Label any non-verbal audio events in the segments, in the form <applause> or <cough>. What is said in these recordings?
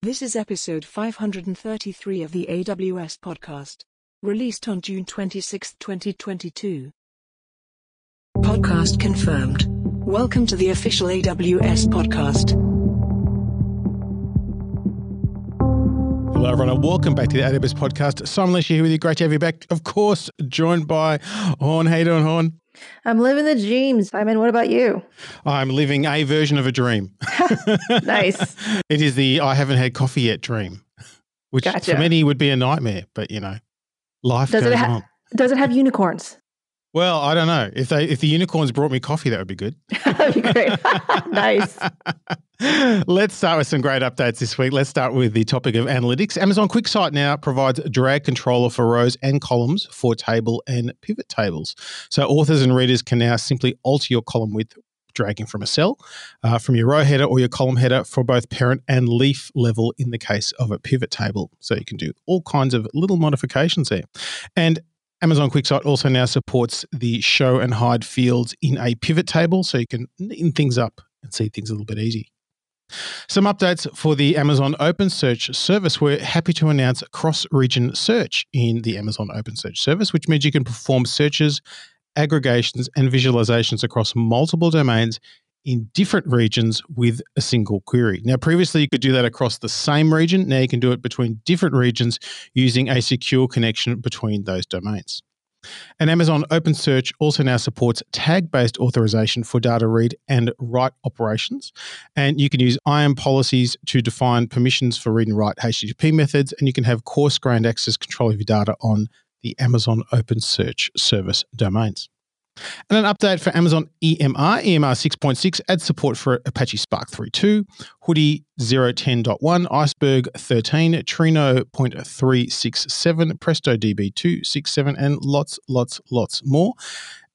This is episode 533 of the AWS podcast, released on June 26, 2022. Podcast confirmed. Welcome to the official AWS podcast. Hello, everyone, and welcome back to the AWS podcast. Simon Elisha here with you. Great to have you back. Of course, joined by Hawn. How you doing, Hawn? I'm living the dreams. Simon, what about you? I'm living a version of a dream. <laughs> nice. <laughs> it is the I haven't had coffee yet dream, which Gotcha. for many would be a nightmare, but you know, life Does it goes ha- on. Does it have unicorns? Well, I don't know. If they if the unicorns brought me coffee, that would be good. <laughs> That'd be great. <laughs> nice. <laughs> Let's start with some great updates this week. Let's start with the topic of analytics. Amazon QuickSight now provides a drag controller for rows and columns for table and pivot tables. So authors and readers can now simply alter your column width dragging from a cell, uh, from your row header or your column header for both parent and leaf level in the case of a pivot table. So you can do all kinds of little modifications there. And Amazon QuickSight also now supports the show and hide fields in a pivot table, so you can neaten things up and see things a little bit easy. Some updates for the Amazon OpenSearch service. We're happy to announce cross region search in the Amazon OpenSearch service, which means you can perform searches, aggregations, and visualizations across multiple domains in different regions with a single query. Now, previously you could do that across the same region. Now you can do it between different regions using a secure connection between those domains. And Amazon OpenSearch also now supports tag based authorization for data read and write operations. And you can use IAM policies to define permissions for read and write HTTP methods. And you can have coarse grained access control of your data on the Amazon OpenSearch service domains. And an update for Amazon EMR, EMR 6.6 adds support for Apache Spark 3.2, Hudi 010.1, Iceberg 13, Trino 0.367, Presto DB 267, and lots, lots, lots more.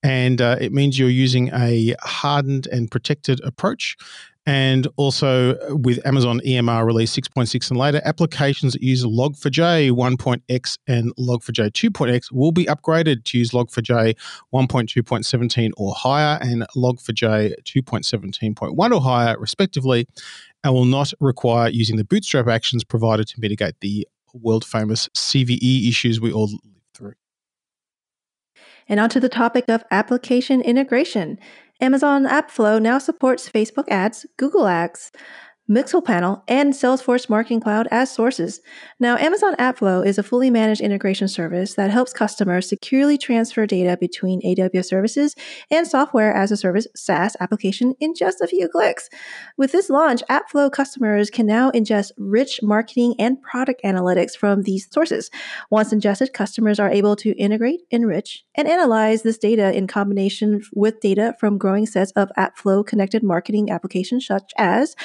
And uh, it means you're using a hardened and protected approach. And also uh, with Amazon EMR release 6.6 and later, applications that use Log4j 1.x and Log4j 2.x will be upgraded to use Log4j 1.2.17 or higher and Log4j 2.17.1 or higher, respectively, and will not require using the bootstrap actions provided to mitigate the world famous CVE issues we all live through. And on to the topic of application integration. Amazon AppFlow now supports Facebook Ads, Google Ads, Mixpanel, and Salesforce Marketing Cloud as sources. Now, Amazon AppFlow is a fully managed integration service that helps customers securely transfer data between AWS services and software as a service SaaS application in just a few clicks. With this launch, AppFlow customers can now ingest rich marketing and product analytics from these sources. Once ingested, customers are able to integrate, enrich, and analyze this data in combination with data from growing sets of AppFlow connected marketing applications such as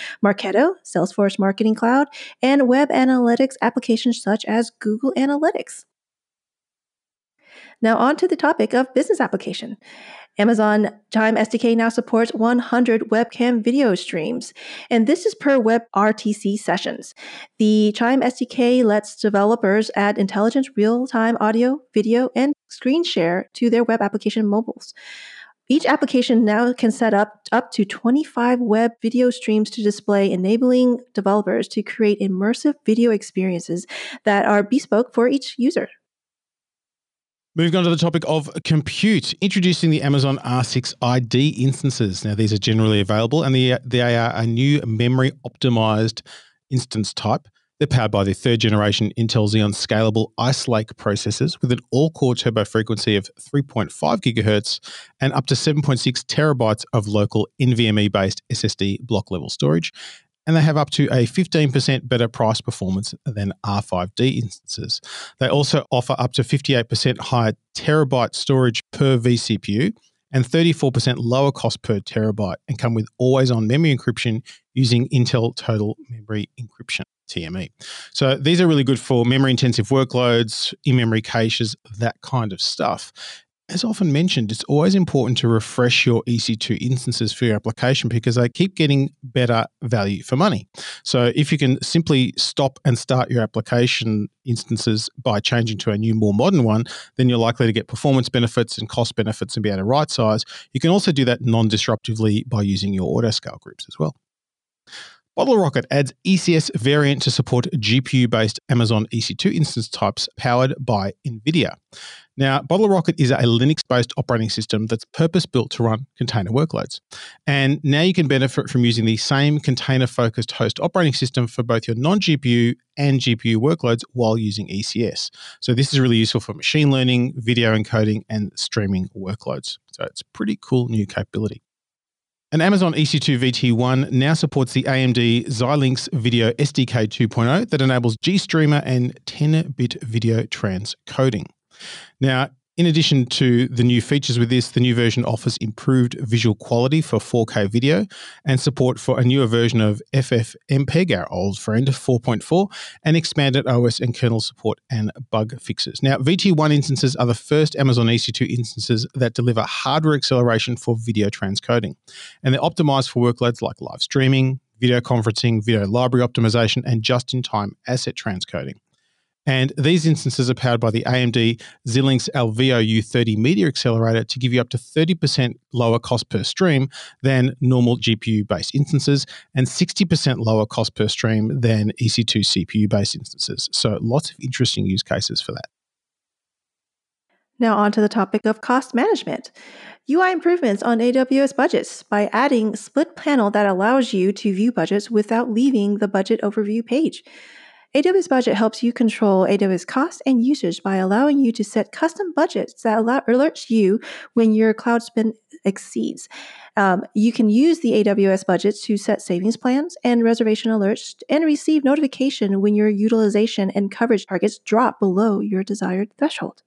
Marketo, Salesforce Marketing Cloud, and web analytics applications such as Google Analytics. Now, on to the topic of business application. Amazon Chime SDK now supports 100 webcam video streams, and this is per WebRTC sessions. The Chime SDK lets developers add intelligent real time audio, video, and screen share to their web application mobiles. Each application now can set up up to 25 web video streams to display, enabling developers to create immersive video experiences that are bespoke for each user. Moving on to the topic of compute, introducing the Amazon R6 ID instances. Now, these are generally available and they, are a new memory optimized instance type. They're powered by the third generation Intel Xeon scalable Ice Lake processors with an all core turbo frequency of 3.5 gigahertz and up to 7.6 terabytes of local NVMe based SSD block level storage. And they have up to a 15% better price performance than R5D instances. They also offer up to 58% higher terabyte storage per vCPU and 34% lower cost per terabyte and come with always on memory encryption using Intel Total Memory Encryption. TME. So these are really good for memory intensive workloads, in memory caches, that kind of stuff. As often mentioned, it's always important to refresh your EC2 instances for your application because they keep getting better value for money. So, if you can simply stop and start your application instances by changing to a new, more modern one, then you're likely to get performance benefits and cost benefits and be able to right size. You can also do that non disruptively by using your autoscale groups as well. BottleRocket adds ECS variant to support GPU based Amazon EC2 instance types powered by NVIDIA. Now, Bottle Rocket is a Linux based operating system that's purpose built to run container workloads. And now you can benefit from using the same container focused host operating system for both your non GPU and GPU workloads while using ECS. So, this is really useful for machine learning, video encoding, and streaming workloads. So, it's pretty cool new capability. And Amazon EC2 VT1 now supports the AMD Xilinx Video SDK 2.0 that enables GStreamer and 10 bit video transcoding. Now, in addition to the new features with this, the new version offers improved visual quality for 4K video and support for a newer version of FFmpeg, our old friend, 4.4, and expanded OS and kernel support and bug fixes. Now, VT1 instances are the first Amazon EC2 instances that deliver hardware acceleration for video transcoding, and they're optimized for workloads like live streaming, video conferencing, video library optimization, and just in time asset transcoding. And these instances are powered by the AMD Xilinx Alveo U30 Media Accelerator to give you up to 30% lower cost per stream than normal GPU based instances and 60% lower cost per stream than EC2 CPU based instances. So lots of interesting use cases for that. Now, on to the topic of cost management. UI improvements on AWS budgets by adding split panel that allows you to view budgets without leaving the budget overview page. AWS Budget helps you control AWS costs and usage by allowing you to set custom budgets that allow, alerts you when your cloud spend exceeds. Um, you can use the AWS budgets to set savings plans and reservation alerts and receive notification when your utilization and coverage targets drop below your desired threshold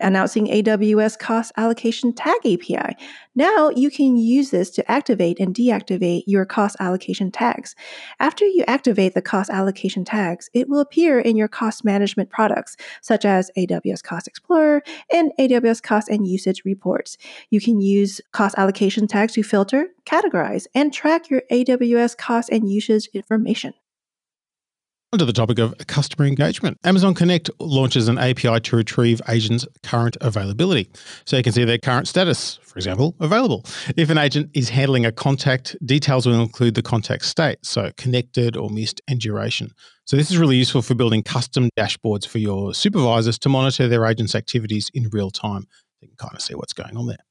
announcing AWS Cost Allocation Tag API. Now you can use this to activate and deactivate your cost allocation tags. After you activate the cost allocation tags, it will appear in your cost management products, such as AWS Cost Explorer and AWS Cost and Usage reports. You can use cost allocation tags to filter, categorize, and track your AWS cost and usage information. Onto the topic of customer engagement. Amazon Connect launches an API to retrieve agents' current availability. So you can see their current status, for example, available. If an agent is handling a contact, details will include the contact state, so connected or missed and duration. So this is really useful for building custom dashboards for your supervisors to monitor their agents' activities in real time. You can kind of see what's going on there.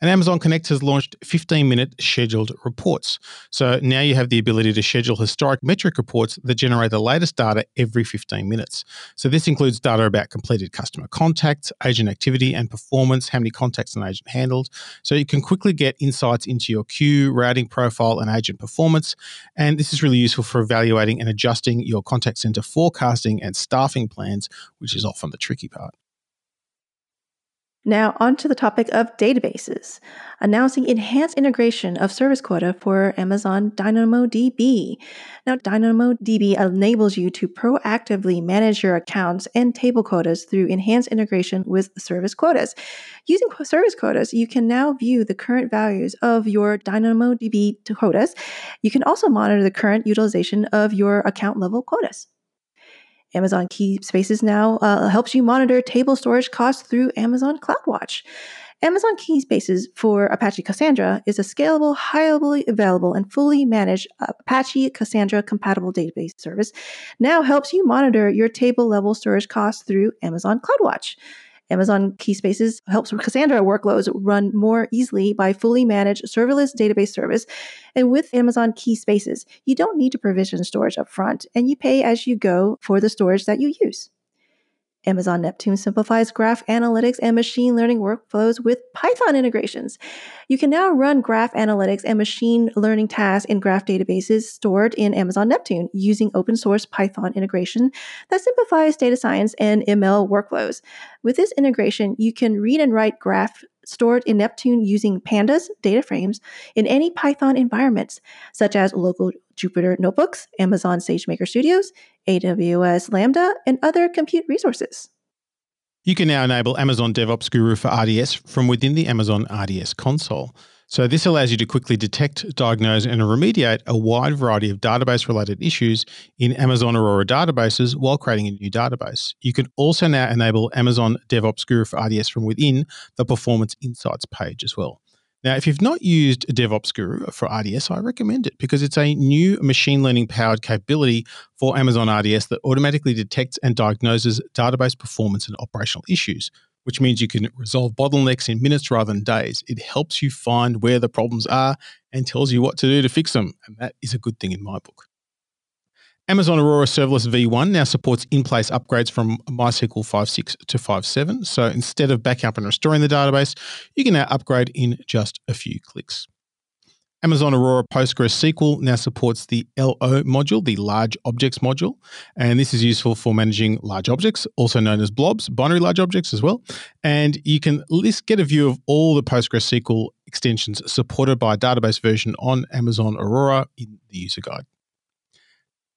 And Amazon Connect has launched 15 minute scheduled reports. So now you have the ability to schedule historic metric reports that generate the latest data every 15 minutes. So this includes data about completed customer contacts, agent activity and performance, how many contacts an agent handled. So you can quickly get insights into your queue, routing profile, and agent performance. And this is really useful for evaluating and adjusting your contact center forecasting and staffing plans, which is often the tricky part. Now, on to the topic of databases, announcing enhanced integration of service quota for Amazon DynamoDB. Now, DynamoDB enables you to proactively manage your accounts and table quotas through enhanced integration with service quotas. Using service quotas, you can now view the current values of your DynamoDB quotas. You can also monitor the current utilization of your account level quotas. Amazon Key Spaces now uh, helps you monitor table storage costs through Amazon CloudWatch. Amazon Key Spaces for Apache Cassandra is a scalable, highly available, and fully managed Apache Cassandra compatible database service. Now helps you monitor your table level storage costs through Amazon CloudWatch. Amazon Key Spaces helps Cassandra workloads run more easily by fully managed serverless database service. And with Amazon Key Spaces, you don't need to provision storage upfront, and you pay as you go for the storage that you use. Amazon Neptune simplifies graph analytics and machine learning workflows with Python integrations. You can now run graph analytics and machine learning tasks in graph databases stored in Amazon Neptune using open source Python integration that simplifies data science and ML workflows. With this integration, you can read and write graph stored in Neptune using pandas data frames in any Python environments, such as local Jupyter notebooks, Amazon SageMaker Studios, AWS Lambda, and other compute resources. You can now enable Amazon DevOps Guru for RDS from within the Amazon RDS console. So, this allows you to quickly detect, diagnose, and remediate a wide variety of database related issues in Amazon Aurora databases while creating a new database. You can also now enable Amazon DevOps Guru for RDS from within the Performance Insights page as well. Now, if you've not used DevOps Guru for RDS, I recommend it because it's a new machine learning powered capability for Amazon RDS that automatically detects and diagnoses database performance and operational issues, which means you can resolve bottlenecks in minutes rather than days. It helps you find where the problems are and tells you what to do to fix them. And that is a good thing in my book. Amazon Aurora Serverless V1 now supports in place upgrades from MySQL 5.6 to 5.7. So instead of backing up and restoring the database, you can now upgrade in just a few clicks. Amazon Aurora PostgreSQL now supports the LO module, the Large Objects module, and this is useful for managing large objects, also known as blobs, binary large objects as well. And you can list, get a view of all the PostgreSQL extensions supported by a database version on Amazon Aurora in the user guide.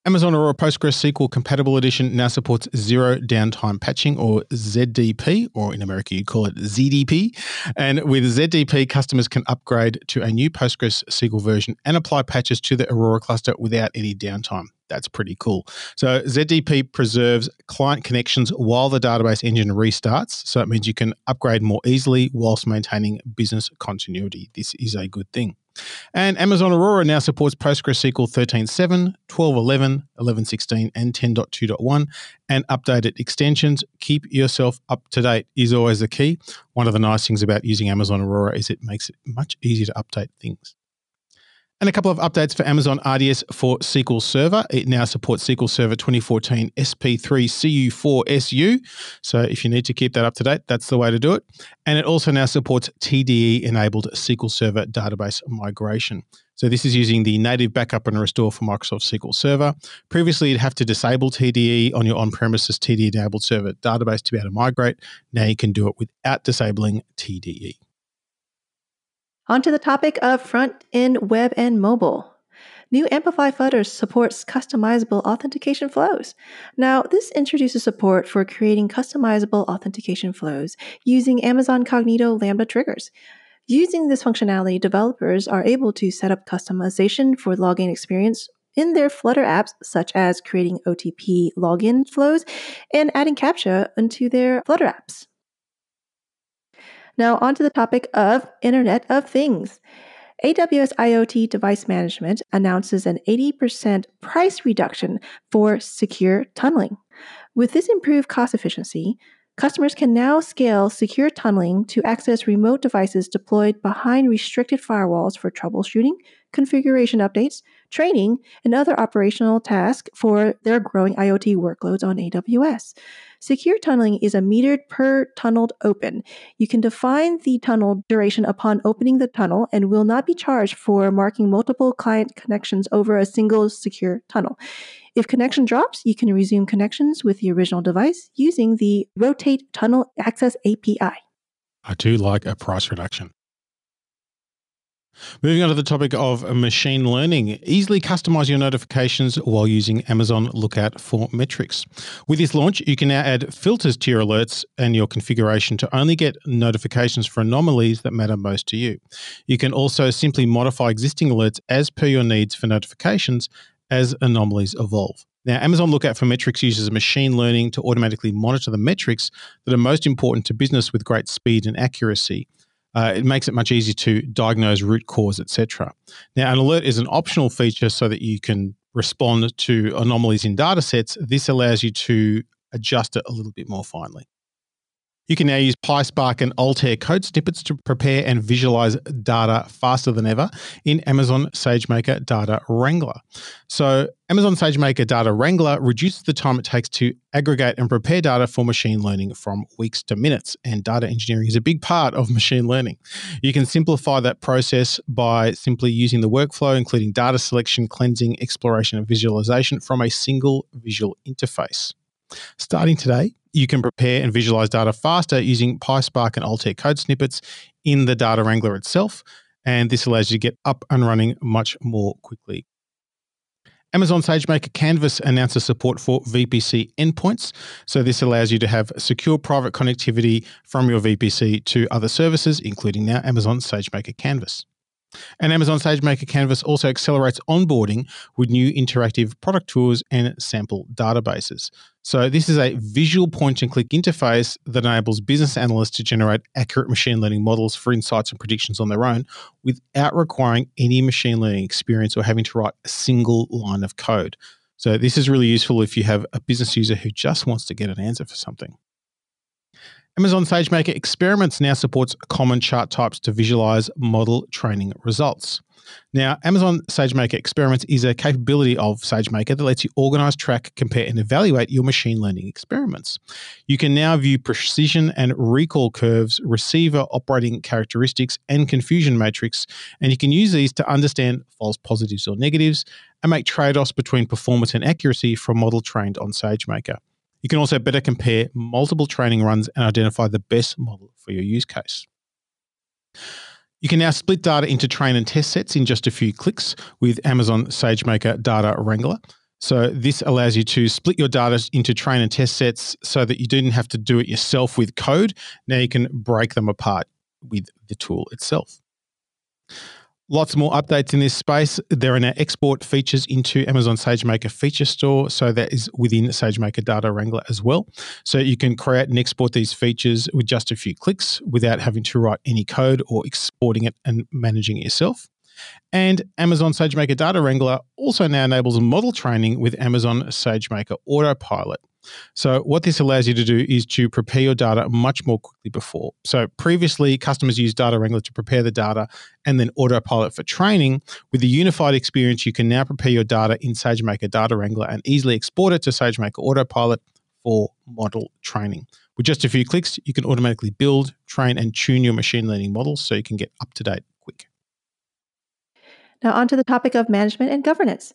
Amazon Aurora PostgreSQL Compatible Edition now supports zero downtime patching or ZDP, or in America you'd call it ZDP. And with ZDP, customers can upgrade to a new PostgreSQL version and apply patches to the Aurora cluster without any downtime. That's pretty cool. So ZDP preserves client connections while the database engine restarts. So it means you can upgrade more easily whilst maintaining business continuity. This is a good thing. And Amazon Aurora now supports PostgreSQL 13.7, 12.11, 11.16, and 10.2.1, and updated extensions. Keep yourself up to date is always the key. One of the nice things about using Amazon Aurora is it makes it much easier to update things. And a couple of updates for Amazon RDS for SQL Server. It now supports SQL Server 2014 SP3 CU4 SU. So if you need to keep that up to date, that's the way to do it. And it also now supports TDE enabled SQL Server database migration. So this is using the native backup and restore for Microsoft SQL Server. Previously, you'd have to disable TDE on your on-premises TDE enabled server database to be able to migrate. Now you can do it without disabling TDE. On to the topic of front end web and mobile. New Amplify Flutter supports customizable authentication flows. Now, this introduces support for creating customizable authentication flows using Amazon Cognito Lambda triggers. Using this functionality, developers are able to set up customization for login experience in their Flutter apps, such as creating OTP login flows and adding CAPTCHA into their Flutter apps. Now, on to the topic of Internet of Things. AWS IoT Device Management announces an 80% price reduction for secure tunneling. With this improved cost efficiency, customers can now scale secure tunneling to access remote devices deployed behind restricted firewalls for troubleshooting, configuration updates, training, and other operational tasks for their growing IoT workloads on AWS. Secure tunneling is a metered per tunneled open. You can define the tunnel duration upon opening the tunnel and will not be charged for marking multiple client connections over a single secure tunnel. If connection drops, you can resume connections with the original device using the Rotate Tunnel Access API. I do like a price reduction. Moving on to the topic of machine learning, easily customize your notifications while using Amazon Lookout for metrics. With this launch, you can now add filters to your alerts and your configuration to only get notifications for anomalies that matter most to you. You can also simply modify existing alerts as per your needs for notifications as anomalies evolve. Now, Amazon Lookout for Metrics uses machine learning to automatically monitor the metrics that are most important to business with great speed and accuracy uh, it makes it much easier to diagnose root cause, etc. Now, an alert is an optional feature so that you can respond to anomalies in data sets. This allows you to adjust it a little bit more finely. You can now use PySpark and Altair code snippets to prepare and visualize data faster than ever in Amazon SageMaker Data Wrangler. So, Amazon SageMaker Data Wrangler reduces the time it takes to aggregate and prepare data for machine learning from weeks to minutes. And data engineering is a big part of machine learning. You can simplify that process by simply using the workflow, including data selection, cleansing, exploration, and visualization from a single visual interface. Starting today, you can prepare and visualize data faster using PySpark and Altair code snippets in the Data Wrangler itself. And this allows you to get up and running much more quickly. Amazon SageMaker Canvas announces support for VPC endpoints. So, this allows you to have secure private connectivity from your VPC to other services, including now Amazon SageMaker Canvas. And Amazon SageMaker Canvas also accelerates onboarding with new interactive product tours and sample databases. So, this is a visual point and click interface that enables business analysts to generate accurate machine learning models for insights and predictions on their own without requiring any machine learning experience or having to write a single line of code. So, this is really useful if you have a business user who just wants to get an answer for something. Amazon SageMaker Experiments now supports common chart types to visualize model training results. Now, Amazon SageMaker Experiments is a capability of SageMaker that lets you organize, track, compare, and evaluate your machine learning experiments. You can now view precision and recall curves, receiver operating characteristics, and confusion matrix, and you can use these to understand false positives or negatives and make trade offs between performance and accuracy from model trained on SageMaker. You can also better compare multiple training runs and identify the best model for your use case. You can now split data into train and test sets in just a few clicks with Amazon SageMaker Data Wrangler. So, this allows you to split your data into train and test sets so that you didn't have to do it yourself with code. Now you can break them apart with the tool itself. Lots more updates in this space. There are now export features into Amazon SageMaker Feature Store. So that is within SageMaker Data Wrangler as well. So you can create and export these features with just a few clicks without having to write any code or exporting it and managing it yourself. And Amazon SageMaker Data Wrangler also now enables model training with Amazon SageMaker Autopilot. So, what this allows you to do is to prepare your data much more quickly before. So, previously, customers used Data Wrangler to prepare the data and then Autopilot for training. With the unified experience, you can now prepare your data in SageMaker Data Wrangler and easily export it to SageMaker Autopilot for model training. With just a few clicks, you can automatically build, train, and tune your machine learning models so you can get up to date quick. Now, on to the topic of management and governance.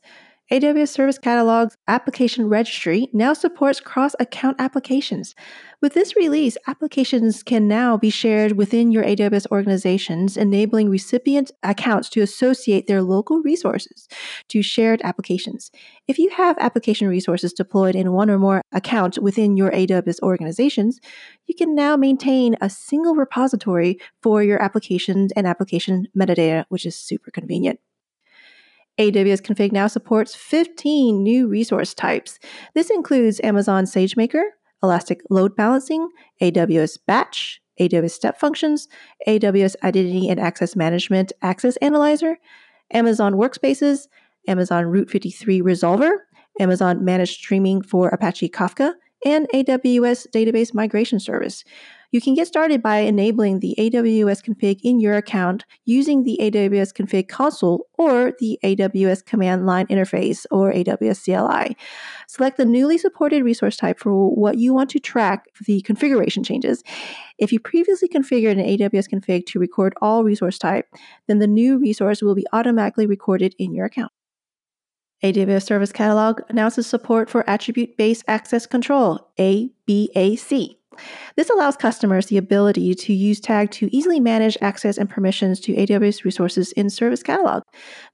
AWS Service Catalog's application registry now supports cross account applications. With this release, applications can now be shared within your AWS organizations, enabling recipient accounts to associate their local resources to shared applications. If you have application resources deployed in one or more accounts within your AWS organizations, you can now maintain a single repository for your applications and application metadata, which is super convenient. AWS Config now supports 15 new resource types. This includes Amazon SageMaker, Elastic Load Balancing, AWS Batch, AWS Step Functions, AWS Identity and Access Management Access Analyzer, Amazon Workspaces, Amazon Route 53 Resolver, Amazon Managed Streaming for Apache Kafka, and AWS Database Migration Service. You can get started by enabling the AWS config in your account using the AWS config console or the AWS command line interface or AWS CLI. Select the newly supported resource type for what you want to track the configuration changes. If you previously configured an AWS config to record all resource type, then the new resource will be automatically recorded in your account. AWS Service Catalog announces support for Attribute Based Access Control, ABAC. This allows customers the ability to use Tag to easily manage access and permissions to AWS resources in Service Catalog.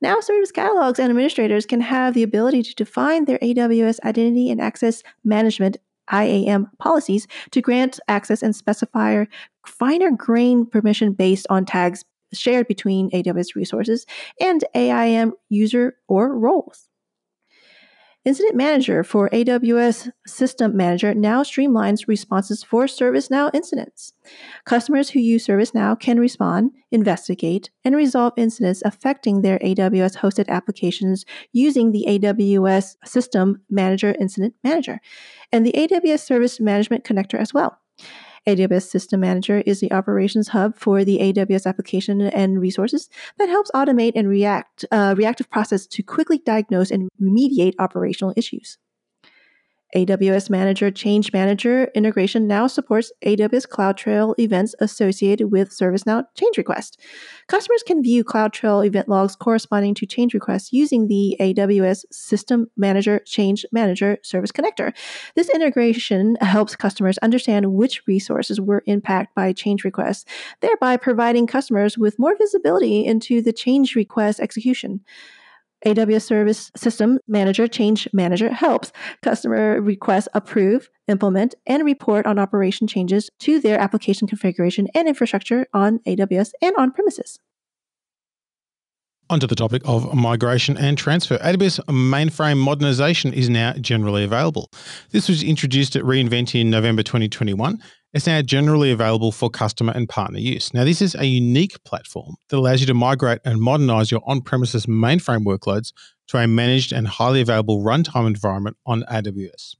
Now, Service Catalogs and administrators can have the ability to define their AWS identity and access management IAM policies to grant access and specify finer grain permission based on tags shared between AWS resources and AIM user or roles. Incident Manager for AWS System Manager now streamlines responses for ServiceNow incidents. Customers who use ServiceNow can respond, investigate, and resolve incidents affecting their AWS hosted applications using the AWS System Manager Incident Manager and the AWS Service Management Connector as well. AWS System Manager is the operations hub for the AWS application and resources that helps automate and react uh, reactive process to quickly diagnose and remediate operational issues. AWS Manager Change Manager integration now supports AWS CloudTrail events associated with ServiceNow change requests. Customers can view CloudTrail event logs corresponding to change requests using the AWS System Manager Change Manager Service Connector. This integration helps customers understand which resources were impacted by change requests, thereby providing customers with more visibility into the change request execution. AWS Service System Manager Change Manager helps customer requests approve, implement, and report on operation changes to their application configuration and infrastructure on AWS and on premises. Onto the topic of migration and transfer. AWS mainframe modernization is now generally available. This was introduced at reInvent in November 2021. It's now generally available for customer and partner use. Now, this is a unique platform that allows you to migrate and modernize your on premises mainframe workloads to a managed and highly available runtime environment on AWS.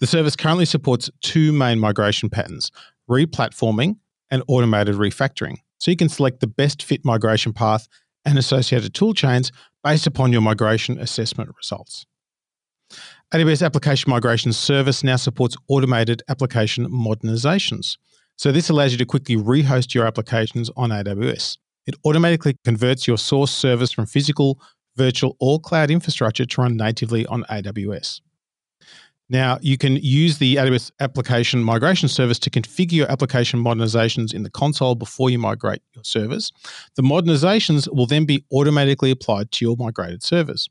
The service currently supports two main migration patterns replatforming and automated refactoring. So you can select the best fit migration path and associated toolchains based upon your migration assessment results. AWS Application Migration Service now supports automated application modernizations. So, this allows you to quickly rehost your applications on AWS. It automatically converts your source service from physical, virtual, or cloud infrastructure to run natively on AWS. Now, you can use the AWS Application Migration Service to configure your application modernizations in the console before you migrate your servers. The modernizations will then be automatically applied to your migrated servers.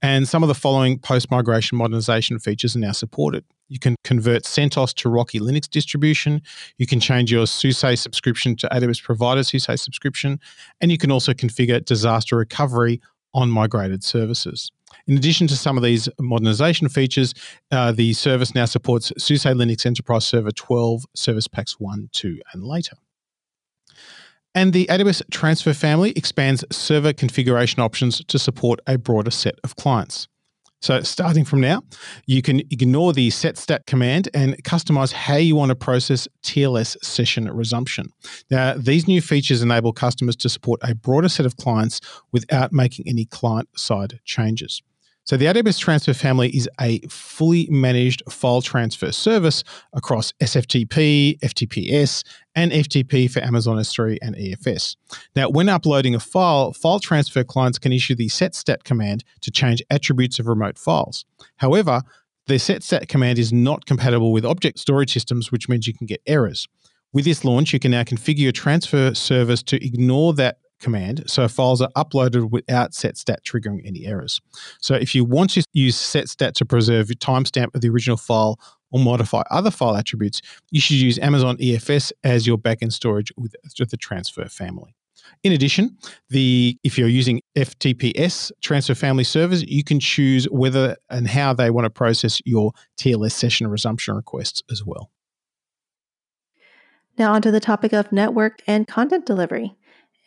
And some of the following post migration modernization features are now supported. You can convert CentOS to Rocky Linux distribution. You can change your SUSE subscription to AWS provider SUSE subscription. And you can also configure disaster recovery on migrated services. In addition to some of these modernization features, uh, the service now supports SUSE Linux Enterprise Server 12, Service Packs 1, 2, and later. And the AWS Transfer family expands server configuration options to support a broader set of clients. So, starting from now, you can ignore the set stat command and customize how you want to process TLS session resumption. Now, these new features enable customers to support a broader set of clients without making any client side changes. So the AWS Transfer family is a fully managed file transfer service across SFTP, FTPS, and FTP for Amazon S3 and EFS. Now, when uploading a file, file transfer clients can issue the setstat command to change attributes of remote files. However, the setstat command is not compatible with object storage systems, which means you can get errors. With this launch, you can now configure your transfer service to ignore that command. So files are uploaded without setstat triggering any errors. So if you want to use setstat to preserve your timestamp of the original file or modify other file attributes, you should use Amazon EFS as your backend storage with, the transfer family. In addition, the if you're using FTPS transfer family servers, you can choose whether and how they want to process your TLS session resumption requests as well. Now, onto the topic of network and content delivery.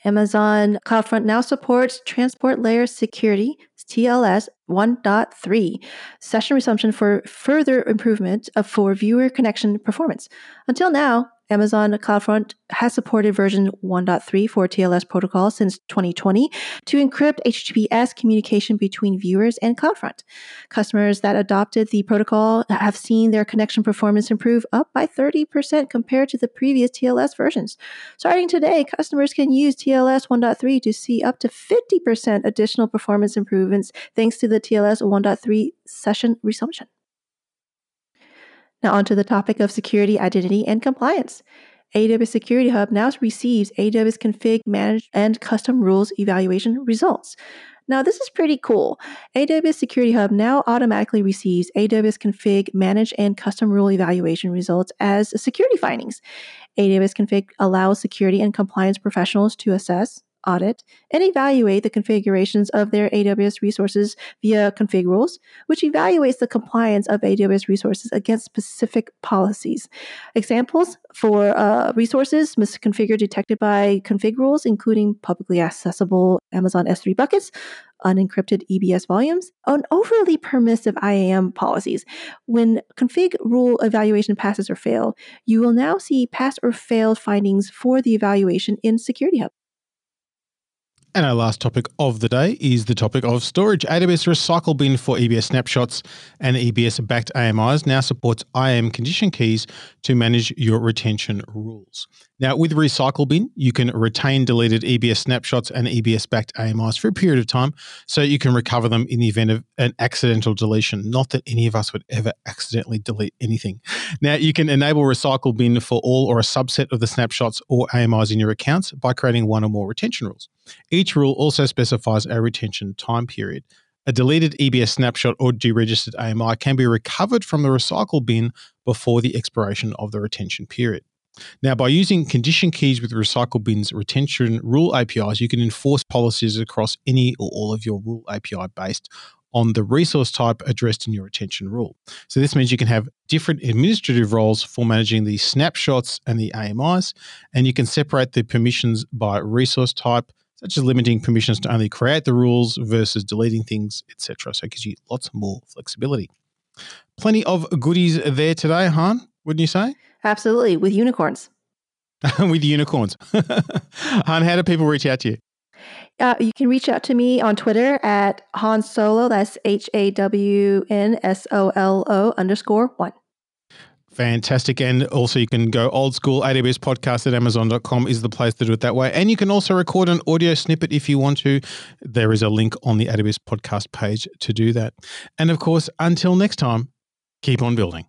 Amazon CloudFront now supports Transport Layer Security, TLS 1.3, session resumption for further improvement of for viewer connection performance. Until now, Amazon CloudFront has supported version 1.3 for TLS protocol since 2020 to encrypt HTTPS communication between viewers and CloudFront. Customers that adopted the protocol have seen their connection performance improve up by 30% compared to the previous TLS versions. Starting today, customers can use TLS 1.3 to see up to 50% additional performance improvements thanks to the TLS 1.3 session resumption. Now, onto the topic of security, identity, and compliance. AWS Security Hub now receives AWS Config, Manage, and Custom Rules evaluation results. Now, this is pretty cool. AWS Security Hub now automatically receives AWS Config, Manage, and Custom Rule evaluation results as security findings. AWS Config allows security and compliance professionals to assess, audit, and evaluate the configurations of their AWS resources via config rules, which evaluates the compliance of AWS resources against specific policies. Examples for uh, resources misconfigured detected by config rules, including publicly accessible Amazon S3 buckets, unencrypted EBS volumes, and overly permissive IAM policies. When config rule evaluation passes or fail, you will now see pass or failed findings for the evaluation in Security Hub. And our last topic of the day is the topic of storage. AWS Recycle Bin for EBS snapshots and EBS backed AMIs now supports IAM condition keys to manage your retention rules. Now, with Recycle Bin, you can retain deleted EBS snapshots and EBS backed AMIs for a period of time so you can recover them in the event of an accidental deletion. Not that any of us would ever accidentally delete anything. Now, you can enable Recycle Bin for all or a subset of the snapshots or AMIs in your accounts by creating one or more retention rules. Each rule also specifies a retention time period. A deleted EBS snapshot or deregistered AMI can be recovered from the recycle bin before the expiration of the retention period. Now, by using condition keys with Recycle Bin's retention rule APIs, you can enforce policies across any or all of your rule API based on the resource type addressed in your retention rule. So this means you can have different administrative roles for managing the snapshots and the AMIs, and you can separate the permissions by resource type, such as limiting permissions to only create the rules versus deleting things, etc. So it gives you lots more flexibility. Plenty of goodies there today, Hawn, wouldn't you say? Absolutely, with unicorns. <laughs> with unicorns. <laughs> Hawn, how do people reach out to you? Uh, you can reach out to me on Twitter at Han Solo. That's H A W N S O L O underscore one. Fantastic. And also, you can go old school AWS podcast at amazon.com is the place to do it that way. And you can also record an audio snippet if you want to. There is a link on the AWS podcast page to do that. And of course, until next time, keep on building.